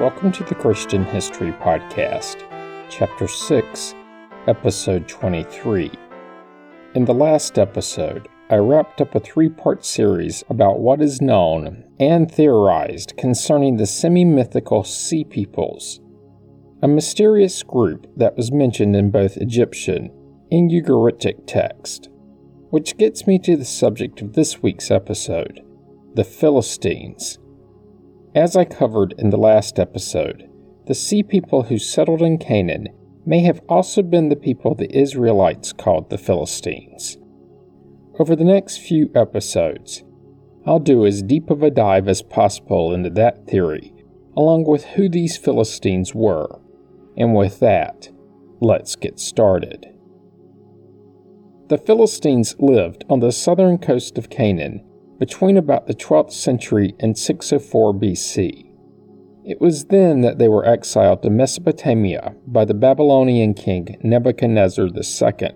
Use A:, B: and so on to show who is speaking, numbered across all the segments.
A: Welcome to the Christian History Podcast, Chapter 6, Episode 23. In the last episode, I wrapped up a three part series about what is known and theorized concerning the semi mythical Sea Peoples, a mysterious group that was mentioned in both Egyptian and Ugaritic text. Which gets me to the subject of this week's episode the Philistines. As I covered in the last episode, the sea people who settled in Canaan may have also been the people the Israelites called the Philistines. Over the next few episodes, I'll do as deep of a dive as possible into that theory, along with who these Philistines were. And with that, let's get started. The Philistines lived on the southern coast of Canaan between about the 12th century and 604 BC. It was then that they were exiled to Mesopotamia by the Babylonian king Nebuchadnezzar II.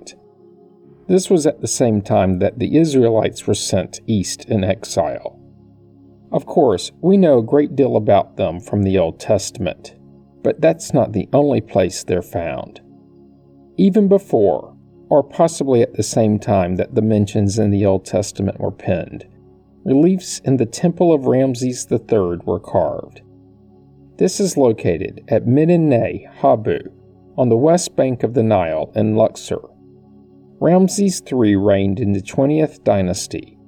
A: This was at the same time that the Israelites were sent east in exile. Of course, we know a great deal about them from the Old Testament, but that's not the only place they're found. Even before, or possibly at the same time that the mentions in the Old Testament were penned, reliefs in the Temple of Ramses III were carved. This is located at Medinet Habu on the west bank of the Nile in Luxor. Ramses III reigned in the 20th dynasty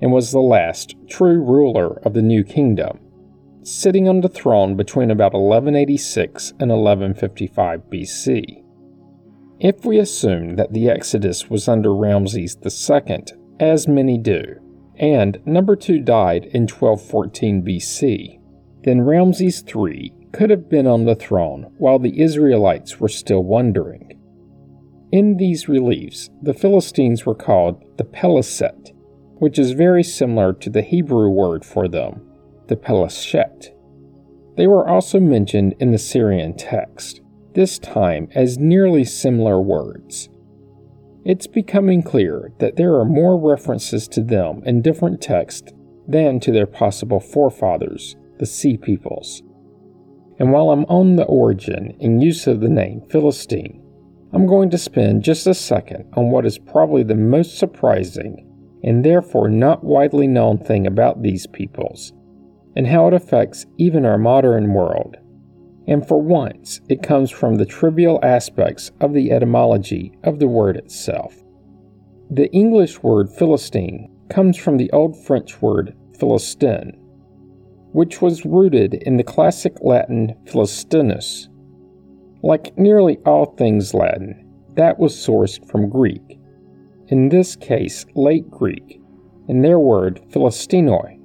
A: and was the last true ruler of the New Kingdom, sitting on the throne between about 1186 and 1155 BC. If we assume that the Exodus was under Ramses II, as many do, and number 2 died in 1214 BC. Then Ramses III could have been on the throne while the Israelites were still wandering. In these reliefs, the Philistines were called the Peliset, which is very similar to the Hebrew word for them, the Peleshet. They were also mentioned in the Syrian text, this time as nearly similar words it's becoming clear that there are more references to them in different texts than to their possible forefathers, the Sea Peoples. And while I'm on the origin and use of the name Philistine, I'm going to spend just a second on what is probably the most surprising and therefore not widely known thing about these peoples, and how it affects even our modern world and for once it comes from the trivial aspects of the etymology of the word itself. The English word Philistine comes from the Old French word Philistin, which was rooted in the classic Latin Philistinus. Like nearly all things Latin, that was sourced from Greek, in this case, late Greek, in their word Philistinoi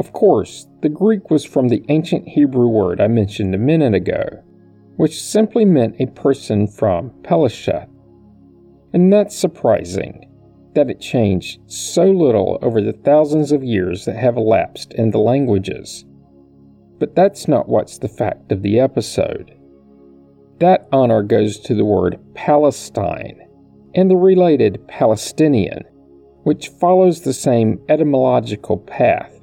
A: of course, the Greek was from the ancient Hebrew word I mentioned a minute ago, which simply meant a person from Pelesheth. And that's surprising that it changed so little over the thousands of years that have elapsed in the languages. But that's not what's the fact of the episode. That honor goes to the word Palestine and the related Palestinian, which follows the same etymological path.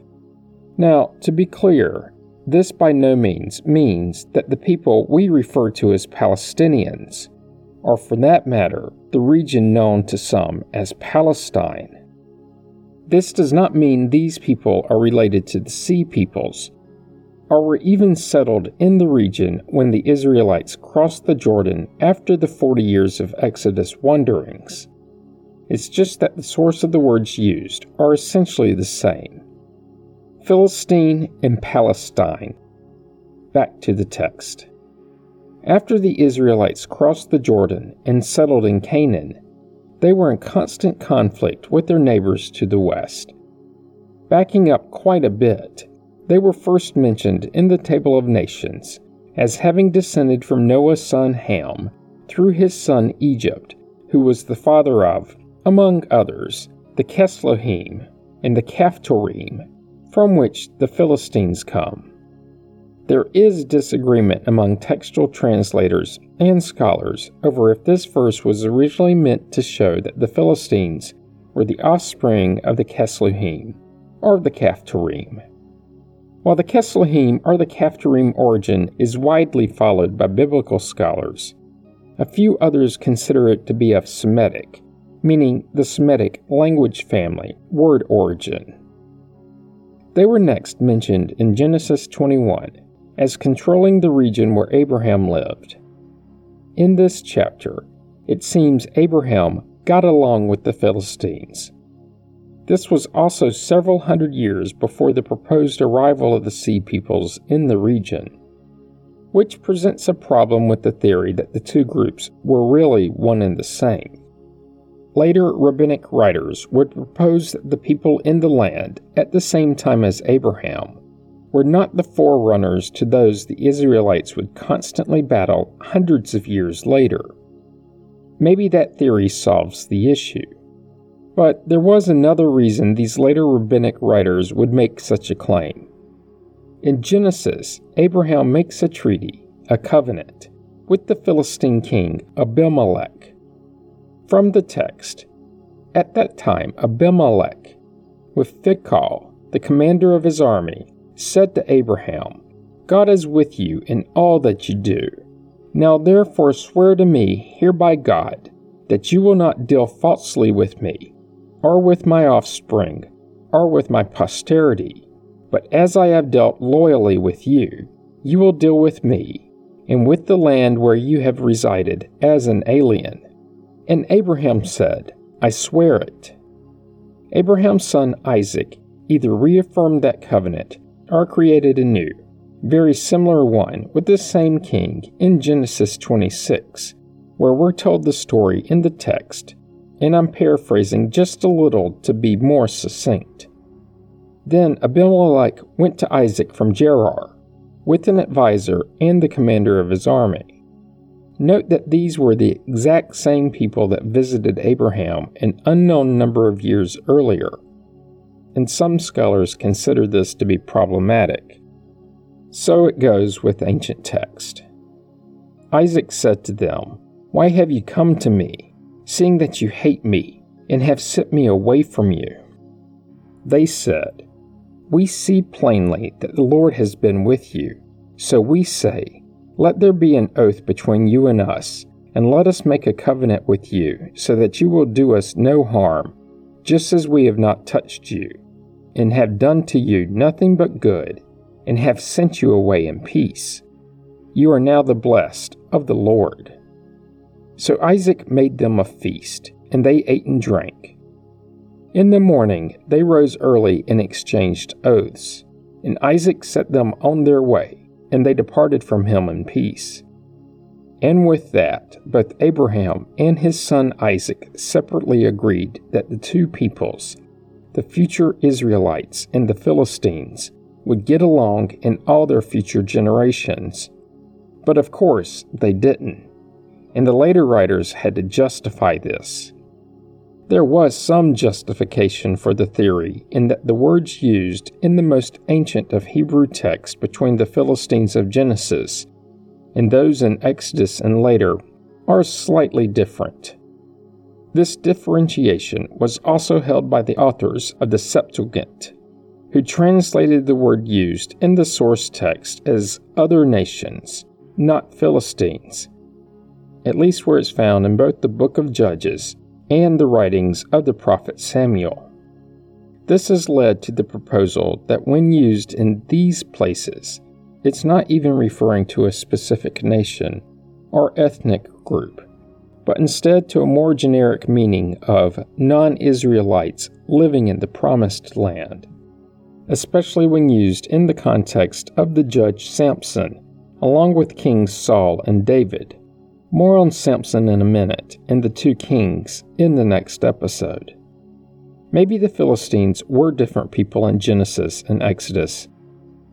A: Now, to be clear, this by no means means that the people we refer to as Palestinians, or for that matter, the region known to some as Palestine. This does not mean these people are related to the Sea Peoples, or were even settled in the region when the Israelites crossed the Jordan after the 40 years of Exodus wanderings. It's just that the source of the words used are essentially the same. Philistine and Palestine. Back to the text. After the Israelites crossed the Jordan and settled in Canaan, they were in constant conflict with their neighbors to the west. Backing up quite a bit, they were first mentioned in the Table of Nations as having descended from Noah's son Ham through his son Egypt, who was the father of, among others, the Casluhim and the Caphtorim, from which the Philistines come. There is disagreement among textual translators and scholars over if this verse was originally meant to show that the Philistines were the offspring of the Casluhim or the Caphtorim. While the Casluhim or the Caphtorim origin is widely followed by biblical scholars, a few others consider it to be of Semitic, meaning the Semitic language family, word origin. They were next mentioned in Genesis 21 as controlling the region where Abraham lived. In this chapter, it seems Abraham got along with the Philistines this was also several hundred years before the proposed arrival of the Sea Peoples in the region, which presents a problem with the theory that the two groups were really one and the same. Later rabbinic writers would propose that the people in the land, at the same time as Abraham, were not the forerunners to those the Israelites would constantly battle hundreds of years later. Maybe that theory solves the issue. But there was another reason these later rabbinic writers would make such a claim. In Genesis, Abraham makes a treaty, a covenant, with the Philistine king Abimelech. From the text, at that time Abimelech, with Phicol, the commander of his army, said to Abraham, God is with you in all that you do. Now therefore swear to me here by God that you will not deal falsely with me, or with my offspring, or with my posterity. But as I have dealt loyally with you, you will deal with me, and with the land where you have resided as an alien. And Abraham said, I swear it. Abraham's son Isaac either reaffirmed that covenant or created a new, very similar one with the same king in Genesis 26, where we're told the story in the text and I'm paraphrasing just a little to be more succinct. Then Abimelech went to Isaac from Gerar, with an adviser and the commander of his army. Note that these were the exact same people that visited Abraham an unknown number of years earlier, and some scholars consider this to be problematic. So it goes with ancient text. Isaac said to them, Why have you come to me? seeing that you hate me and have sent me away from you. They said, We see plainly that the Lord has been with you. So we say, Let there be an oath between you and us, and let us make a covenant with you, so that you will do us no harm, just as we have not touched you, and have done to you nothing but good, and have sent you away in peace. You are now the blessed of the Lord. So Isaac made them a feast, and they ate and drank. In the morning they rose early and exchanged oaths, and Isaac set them on their way, and they departed from him in peace. And with that, both Abraham and his son Isaac separately agreed that the two peoples, the future Israelites and the Philistines, would get along in all their future generations. But of course, they didn't and the later writers had to justify this. There was some justification for the theory in that the words used in the most ancient of Hebrew texts between the Philistines of Genesis and those in Exodus and later are slightly different. This differentiation was also held by the authors of the Septuagint, who translated the word used in the source text as other nations, not Philistines, at least where it's found in both the book of Judges and the writings of the prophet Samuel. This has led to the proposal that when used in these places, it's not even referring to a specific nation or ethnic group, but instead to a more generic meaning of non Israelites living in the promised land, especially when used in the context of the judge Samson, along with Kings Saul and David. More on Samson in a minute and the two kings in the next episode. Maybe the Philistines were different people in Genesis and Exodus,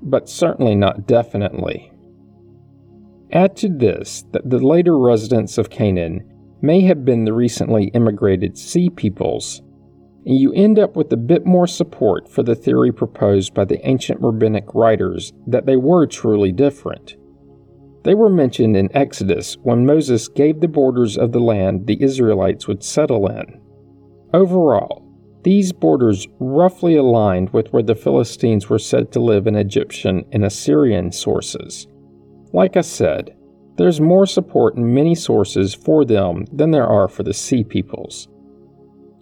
A: but certainly not definitely. Add to this that the later residents of Canaan may have been the recently immigrated Sea Peoples, and you end up with a bit more support for the theory proposed by the ancient rabbinic writers that they were truly different. They were mentioned in Exodus when Moses gave the borders of the land the Israelites would settle in. Overall, These borders roughly aligned with where the Philistines were said to live in Egyptian and Assyrian sources. Like I said, there's more support in many sources for them than there are for the sea peoples.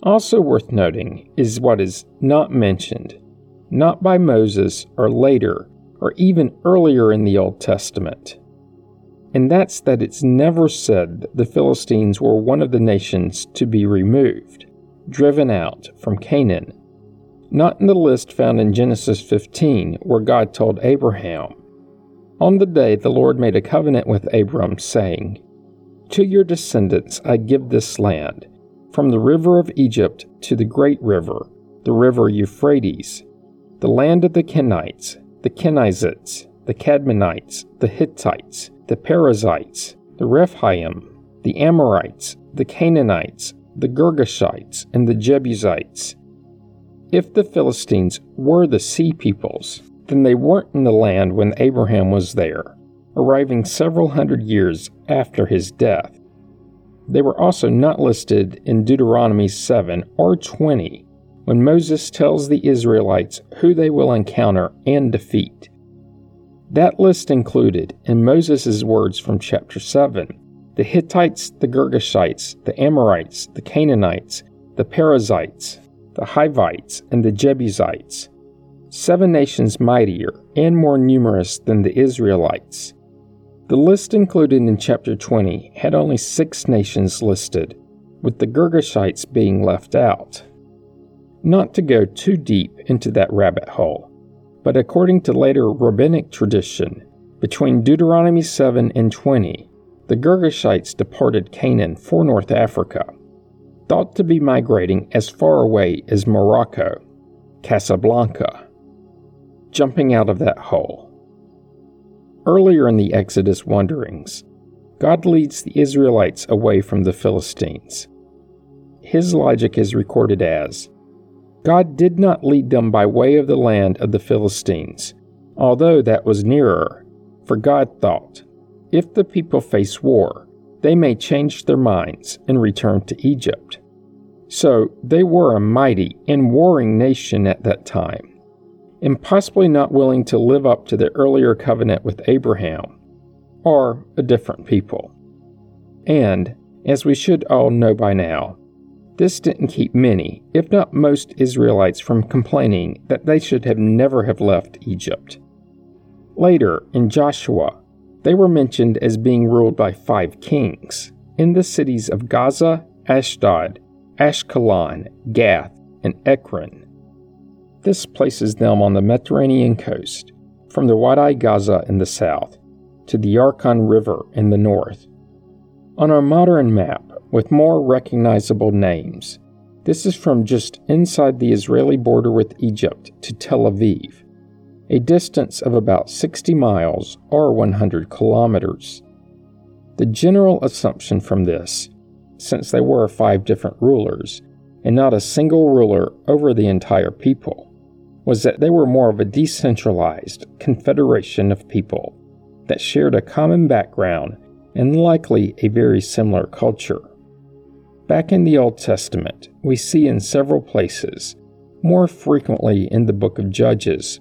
A: Also worth noting is what is not mentioned, not by Moses or later, or even earlier in the Old Testament. And that's that it's never said that the Philistines were one of the nations to be removed driven out from Canaan. Not in the list found in Genesis 15, where God told Abraham, On the day the Lord made a covenant with Abram, saying, To your descendants I give this land, from the river of Egypt to the great river, the river Euphrates, the land of the Kenites, the Kenizzites, the Cadmonites, the Hittites, the Perizzites, the Rephaim, the Amorites, the Canaanites, the Girgashites, and the Jebusites. If the Philistines were the sea peoples, then they weren't in the land when Abraham was there, arriving several hundred years after his death. They were also not listed in Deuteronomy 7 or 20 when Moses tells the Israelites who they will encounter and defeat. That list included, in Moses' words from chapter 7, the Hittites, the Girgashites, the Amorites, the Canaanites, the Perizzites, the Hivites, and the Jebusites, seven nations mightier and more numerous than the Israelites. The list included in chapter 20 had only six nations listed, with the Girgashites being left out. Not to go too deep into that rabbit hole, but according to later rabbinic tradition, between Deuteronomy 7 and 20, the Girgashites departed Canaan for North Africa, thought to be migrating as far away as Morocco, Casablanca, jumping out of that hole. Earlier in the Exodus wanderings, God leads the Israelites away from the Philistines. His logic is recorded as God did not lead them by way of the land of the Philistines, although that was nearer, for God thought, if the people face war, they may change their minds and return to Egypt. So they were a mighty and warring nation at that time, and possibly not willing to live up to the earlier covenant with Abraham, or a different people. And, as we should all know by now, this didn't keep many, if not most Israelites from complaining that they should have never have left Egypt. Later, in Joshua, they were mentioned as being ruled by five kings in the cities of Gaza, Ashdod, Ashkelon, Gath, and Ekron. This places them on the Mediterranean coast, from the Wadi Gaza in the south to the Yarkon River in the north. On our modern map, with more recognizable names, this is from just inside the Israeli border with Egypt to Tel Aviv a distance of about 60 miles or 100 kilometers. The general assumption from this, since there were five different rulers, and not a single ruler over the entire people, was that they were more of a decentralized confederation of people that shared a common background and likely a very similar culture. Back in the Old Testament, we see in several places, more frequently in the book of Judges,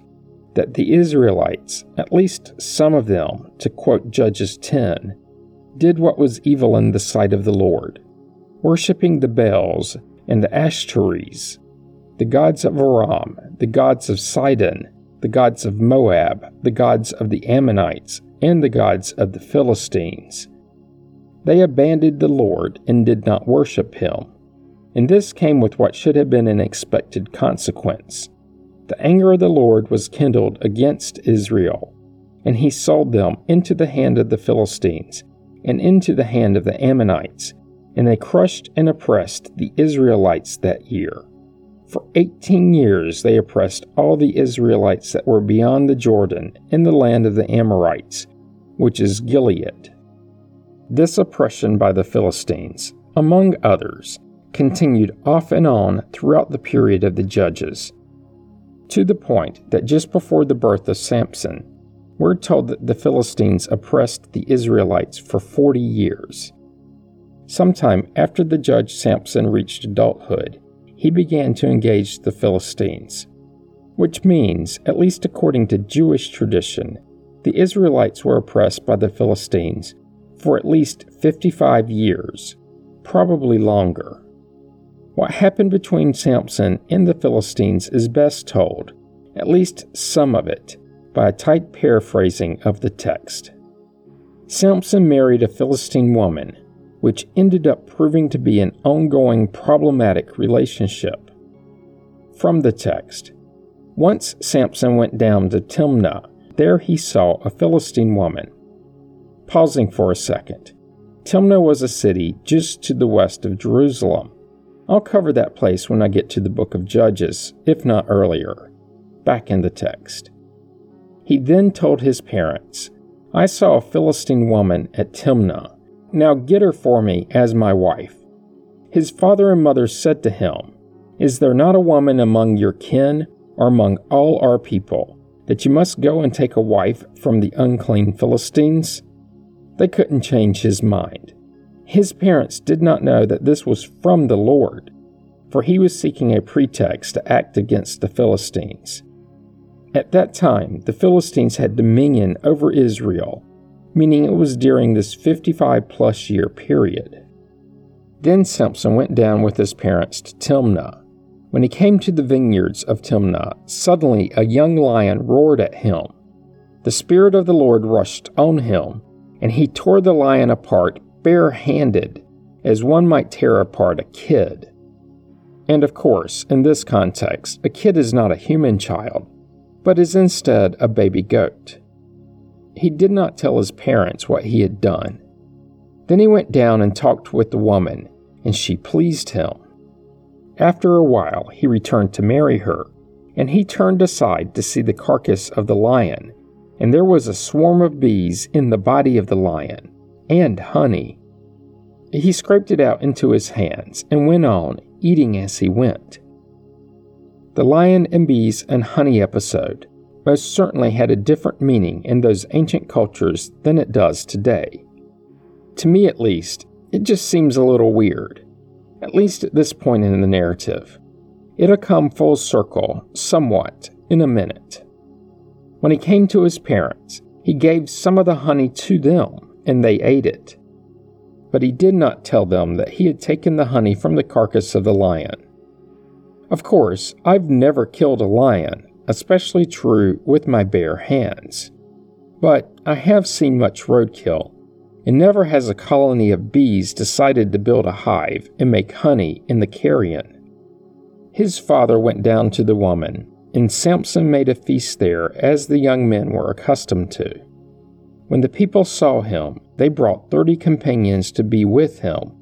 A: that the Israelites, at least some of them, to quote Judges 10, did what was evil in the sight of the Lord, worshipping the Baals and the Ashtaroth, the gods of Aram, the gods of Sidon, the gods of Moab, the gods of the Ammonites, and the gods of the Philistines. They abandoned the Lord and did not worship him. And this came with what should have been an expected consequence the anger of the Lord was kindled against Israel, and he sold them into the hand of the Philistines and into the hand of the Ammonites, and they crushed and oppressed the Israelites that year. For eighteen years they oppressed all the Israelites that were beyond the Jordan in the land of the Amorites, which is Gilead. This oppression by the Philistines, among others, continued off and on throughout the period of the Judges to the point that just before the birth of Samson, we're told that the Philistines oppressed the Israelites for 40 years. Sometime after the judge Samson reached adulthood, he began to engage the Philistines. Which means, at least according to Jewish tradition, the Israelites were oppressed by the Philistines for at least 55 years, probably longer. What happened between Samson and the Philistines is best told, at least some of it, by a tight paraphrasing of the text. Samson married a Philistine woman, which ended up proving to be an ongoing problematic relationship. From the text, once Samson went down to Timnah, there he saw a Philistine woman. Pausing for a second, Timnah was a city just to the west of Jerusalem. I'll cover that place when I get to the book of Judges, if not earlier. Back in the text. He then told his parents, I saw a Philistine woman at Timnah. Now get her for me as my wife. His father and mother said to him, Is there not a woman among your kin or among all our people that you must go and take a wife from the unclean Philistines? They couldn't change his mind. His parents did not know that this was from the Lord, for he was seeking a pretext to act against the Philistines. At that time, the Philistines had dominion over Israel, meaning it was during this 55 plus year period. Then Samson went down with his parents to Timnah. When he came to the vineyards of Timnah, suddenly a young lion roared at him. The Spirit of the Lord rushed on him, and he tore the lion apart barehanded, as one might tear apart a kid. And of course, in this context, a kid is not a human child, but is instead a baby goat. He did not tell his parents what he had done. Then he went down and talked with the woman, and she pleased him. After a while, he returned to marry her, and he turned aside to see the carcass of the lion, and there was a swarm of bees in the body of the lion, and honey. He scraped it out into his hands and went on, eating as he went. The lion and bees and honey episode most certainly had a different meaning in those ancient cultures than it does today. To me, at least, it just seems a little weird, at least at this point in the narrative. It'll come full circle, somewhat, in a minute. When he came to his parents, he gave some of the honey to them, and they ate it. But he did not tell them that he had taken the honey from the carcass of the lion. Of course, I've never killed a lion, especially true with my bare hands. But I have seen much roadkill, and never has a colony of bees decided to build a hive and make honey in the carrion. His father went down to the woman, and Samson made a feast there as the young men were accustomed to. When the people saw him, they brought thirty companions to be with him.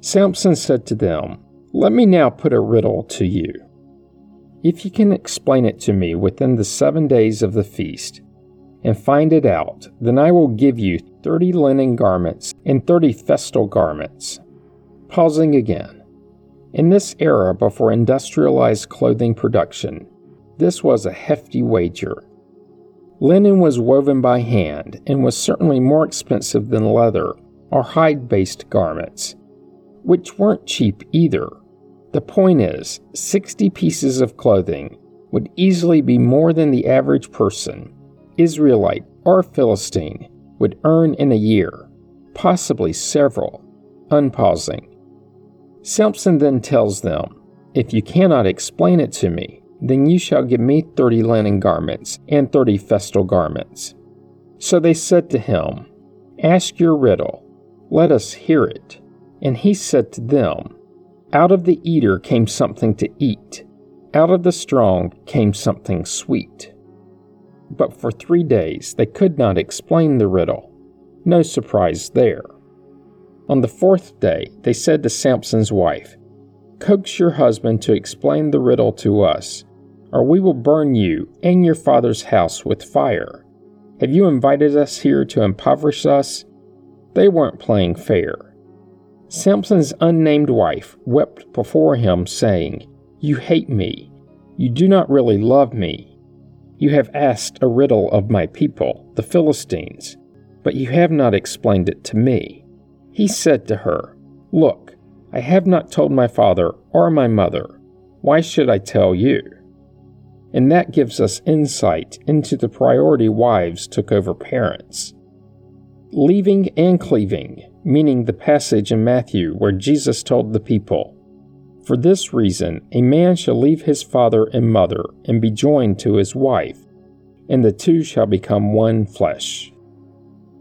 A: Samson said to them, Let me now put a riddle to you. If you can explain it to me within the seven days of the feast, and find it out, then I will give you thirty linen garments and thirty festal garments. Pausing again. In this era before industrialized clothing production, this was a hefty wager. Linen was woven by hand and was certainly more expensive than leather or hide based garments, which weren't cheap either. The point is, 60 pieces of clothing would easily be more than the average person, Israelite or Philistine, would earn in a year, possibly several, unpausing. Samson then tells them, If you cannot explain it to me, then you shall give me thirty linen garments and thirty festal garments. So they said to him, Ask your riddle, let us hear it. And he said to them, out of the eater came something to eat, out of the strong came something sweet. But for three days they could not explain the riddle. No surprise there. On the fourth day they said to Samson's wife, Coax your husband to explain the riddle to us, or we will burn you and your father's house with fire. Have you invited us here to impoverish us? They weren't playing fair. Samson's unnamed wife wept before him, saying, You hate me. You do not really love me. You have asked a riddle of my people, the Philistines, but you have not explained it to me. He said to her, Look, I have not told my father or my mother. Why should I tell you? And that gives us insight into the priority wives took over parents. Leaving and cleaving, meaning the passage in Matthew where Jesus told the people, For this reason, a man shall leave his father and mother and be joined to his wife, and the two shall become one flesh.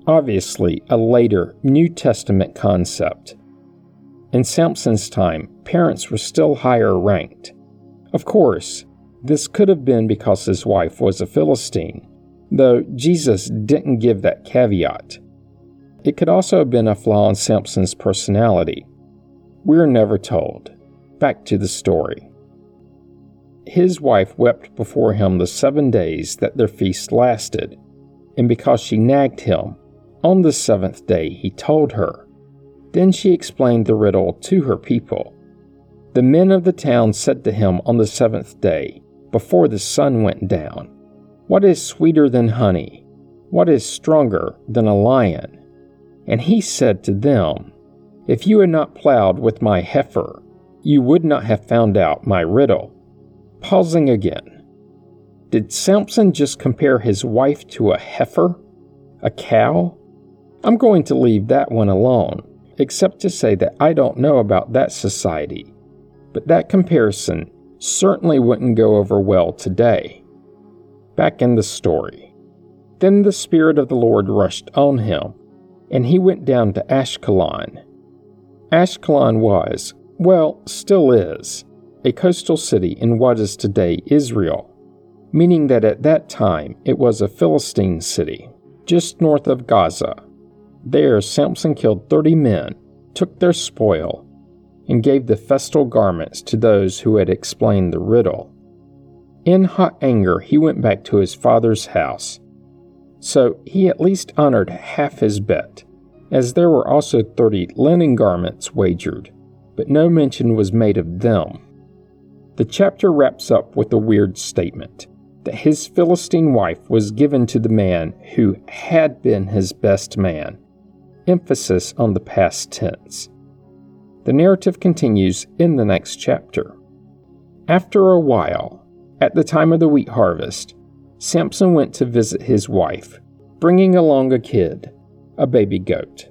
A: Obviously, a later New Testament concept. In Samson's time, parents were still higher ranked. Of course, this could have been because his wife was a Philistine, though Jesus didn't give that caveat. It could also have been a flaw in Samson's personality. We're never told. Back to the story. His wife wept before him the seven days that their feast lasted, and because she nagged him, on the seventh day he told her. Then she explained the riddle to her people. The men of the town said to him on the seventh day, before the sun went down, What is sweeter than honey? What is stronger than a lion? And he said to them, If you had not plowed with my heifer, you would not have found out my riddle. Pausing again. Did Samson just compare his wife to a heifer? A cow? I'm going to leave that one alone, except to say that I don't know about that society. But that comparison certainly wouldn't go over well today. Back in the story. Then the Spirit of the Lord rushed on him and he went down to Ashkelon. Ashkelon was, well, still is, a coastal city in what is today Israel, meaning that at that time it was a Philistine city, just north of Gaza. There, Samson killed 30 men, took their spoil, and gave the festal garments to those who had explained the riddle. In hot anger, he went back to his father's house so he at least honored half his bet, as there were also thirty linen garments wagered, but no mention was made of them. The chapter wraps up with a weird statement that his Philistine wife was given to the man who had been his best man, emphasis on the past tense. The narrative continues in the next chapter. After a while, at the time of the wheat harvest, Samson went to visit his wife, bringing along a kid, a baby goat.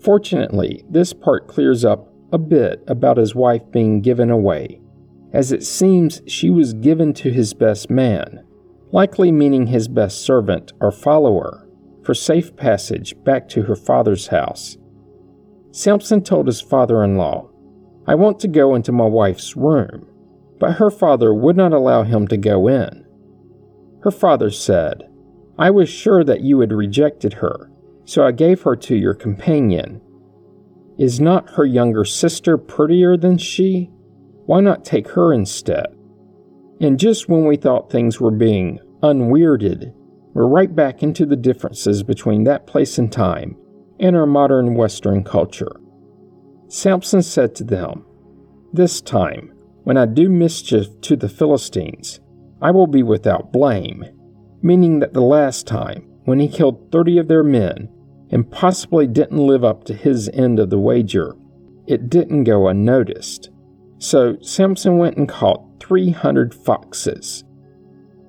A: Fortunately, this part clears up a bit about his wife being given away, as it seems she was given to his best man, likely meaning his best servant or follower, for safe passage back to her father's house. Samson told his father in law, I want to go into my wife's room, but her father would not allow him to go in. Her father said, I was sure that you had rejected her, so I gave her to your companion. Is not her younger sister prettier than she? Why not take her instead? And just when we thought things were being unweirded, we're right back into the differences between that place and time and our modern Western culture. Samson said to them, This time, when I do mischief to the Philistines, I will be without blame, meaning that the last time, when he killed 30 of their men and possibly didn't live up to his end of the wager, it didn't go unnoticed. So Samson went and caught 300 foxes.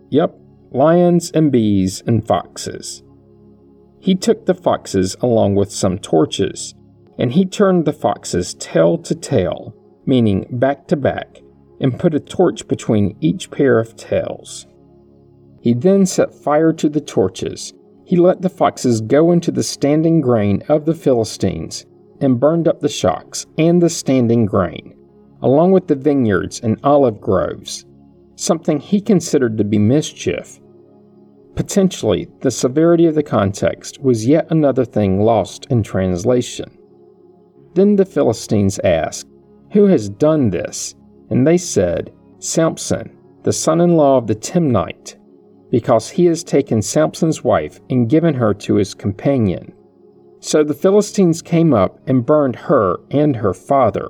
A: Yup, lions and bees and foxes. He took the foxes along with some torches, and he turned the foxes tail to tail, meaning back to back, and put a torch between each pair of tails. He then set fire to the torches. He let the foxes go into the standing grain of the Philistines and burned up the shocks and the standing grain, along with the vineyards and olive groves, something he considered to be mischief. Potentially, the severity of the context was yet another thing lost in translation. Then the Philistines asked, Who has done this? And they said, Samson, the son in law of the Timnite, because he has taken Samson's wife and given her to his companion. So the Philistines came up and burned her and her father.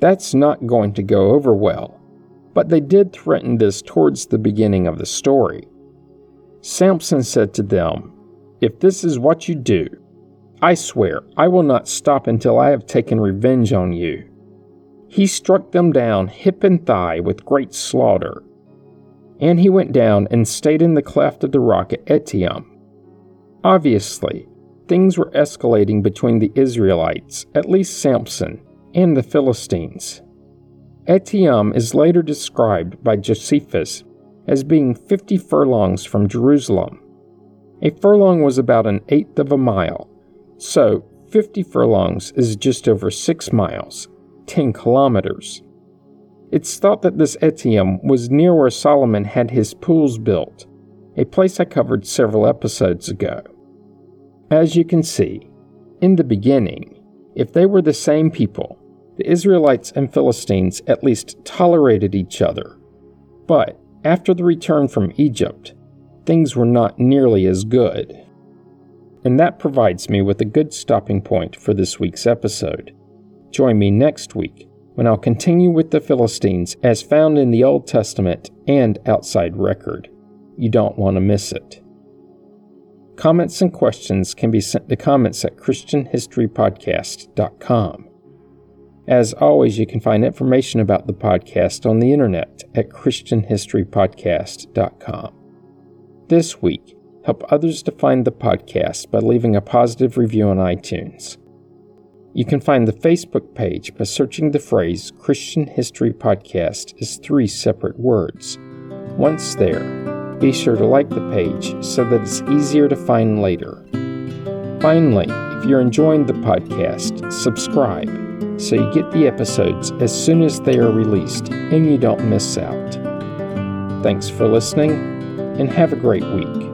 A: That's not going to go over well, but they did threaten this towards the beginning of the story. Samson said to them, If this is what you do, I swear I will not stop until I have taken revenge on you. He struck them down hip and thigh with great slaughter. And he went down and stayed in the cleft of the rock at Etam. Obviously, things were escalating between the Israelites, at least Samson, and the Philistines. Etam is later described by Josephus as being 50 furlongs from Jerusalem. A furlong was about an eighth of a mile, so 50 furlongs is just over 6 miles, 10 kilometers. It's thought that this Etam was near where Solomon had his pools built, a place I covered several episodes ago. As you can see, in the beginning, if they were the same people, the Israelites and Philistines at least tolerated each other. But after the return from Egypt, things were not nearly as good. And that provides me with a good stopping point for this week's episode. Join me next week when I'll continue with the Philistines as found in the Old Testament and outside record. You don't want to miss it. Comments and questions can be sent to comments at ChristianHistoryPodcast.com. As always, you can find information about the podcast on the internet at ChristianHistoryPodcast.com. This week, help others to find the podcast by leaving a positive review on iTunes. You can find the Facebook page by searching the phrase Christian History Podcast as three separate words. Once there, be sure to like the page so that it's easier to find later. Finally, if you're enjoying the podcast, subscribe so you get the episodes as soon as they are released and you don't miss out. Thanks for listening and have a great week.